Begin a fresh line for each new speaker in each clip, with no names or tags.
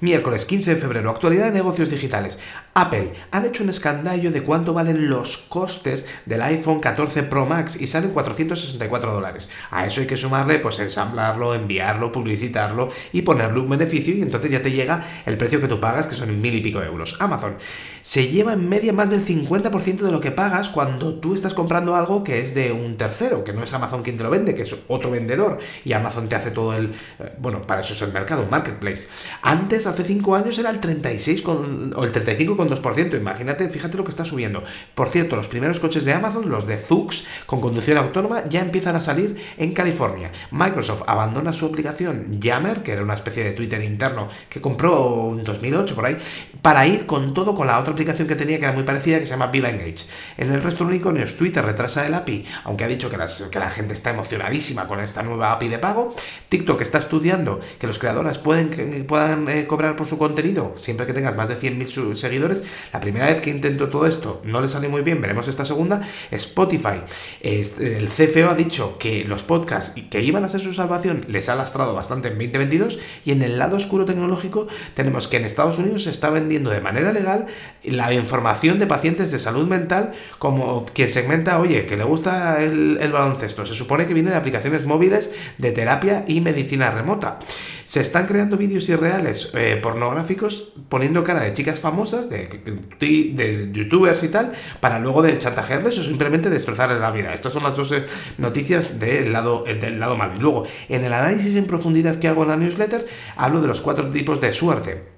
Miércoles 15 de febrero, actualidad de negocios digitales. Apple han hecho un escandallo de cuánto valen los costes del iPhone 14 Pro Max y salen 464 dólares. A eso hay que sumarle, pues ensamblarlo, enviarlo, publicitarlo y ponerle un beneficio y entonces ya te llega el precio que tú pagas, que son mil y pico euros. Amazon se lleva en media más del 50% de lo que pagas cuando tú estás comprando algo que es de un tercero, que no es Amazon quien te lo vende, que es otro vendedor y Amazon te hace todo el... Eh, bueno, para eso es el mercado, un marketplace. Antes hace 5 años era el 36 con, o el 35,2%. Imagínate, fíjate lo que está subiendo. Por cierto, los primeros coches de Amazon, los de Zux, con conducción autónoma, ya empiezan a salir en California. Microsoft abandona su aplicación Yammer, que era una especie de Twitter interno que compró en 2008 por ahí, para ir con todo con la otra aplicación que tenía que era muy parecida, que se llama Viva Engage. En el resto de unicornios, Twitter retrasa el API, aunque ha dicho que, que la gente está emocionadísima con esta nueva API de pago. TikTok está estudiando que los creadores pueden, puedan eh, cobrar por su contenido, siempre que tengas más de 100.000 seguidores. La primera vez que intento todo esto no le sale muy bien, veremos esta segunda. Spotify, el CFO ha dicho que los podcasts que iban a ser su salvación les ha lastrado bastante en 2022 y en el lado oscuro tecnológico tenemos que en Estados Unidos se está vendiendo de manera legal la información de pacientes de salud mental como quien segmenta, oye, que le gusta el baloncesto. Se supone que viene de aplicaciones móviles de terapia y medicina remota. Se están creando vídeos irreales eh, pornográficos poniendo cara de chicas famosas, de, youtubers y tal, para luego de chantajearles o simplemente destrozarles la vida. Estas son las dos eh, noticias del lado, eh, del lado malo. Y luego, en el análisis en profundidad que hago en la newsletter, hablo de los cuatro tipos de suerte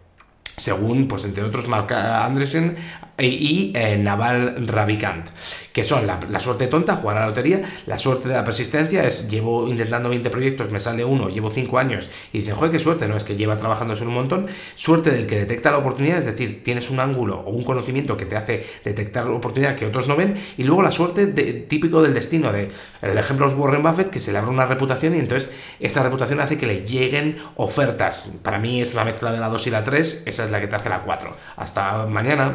según, pues entre otros, Mark Andresen y, Naval Ravikant que son la, suerte tonta, jugar a la lotería, la suerte de la persistencia es llevo intentando 20 proyectos, me sale uno, llevo 5 años y dice, joder, qué suerte, no es que lleva trabajando eso un montón, suerte del que detecta la oportunidad, es decir, tienes un ángulo o un conocimiento que te hace detectar la oportunidad que otros no ven, y luego la suerte de, típico del destino, de el ejemplo es Warren Buffett, que se le abre una reputación y entonces esa reputación hace que le lleguen ofertas. Para mí es una mezcla de la 2 y la 3, esa es la que te hace la 4. Hasta mañana.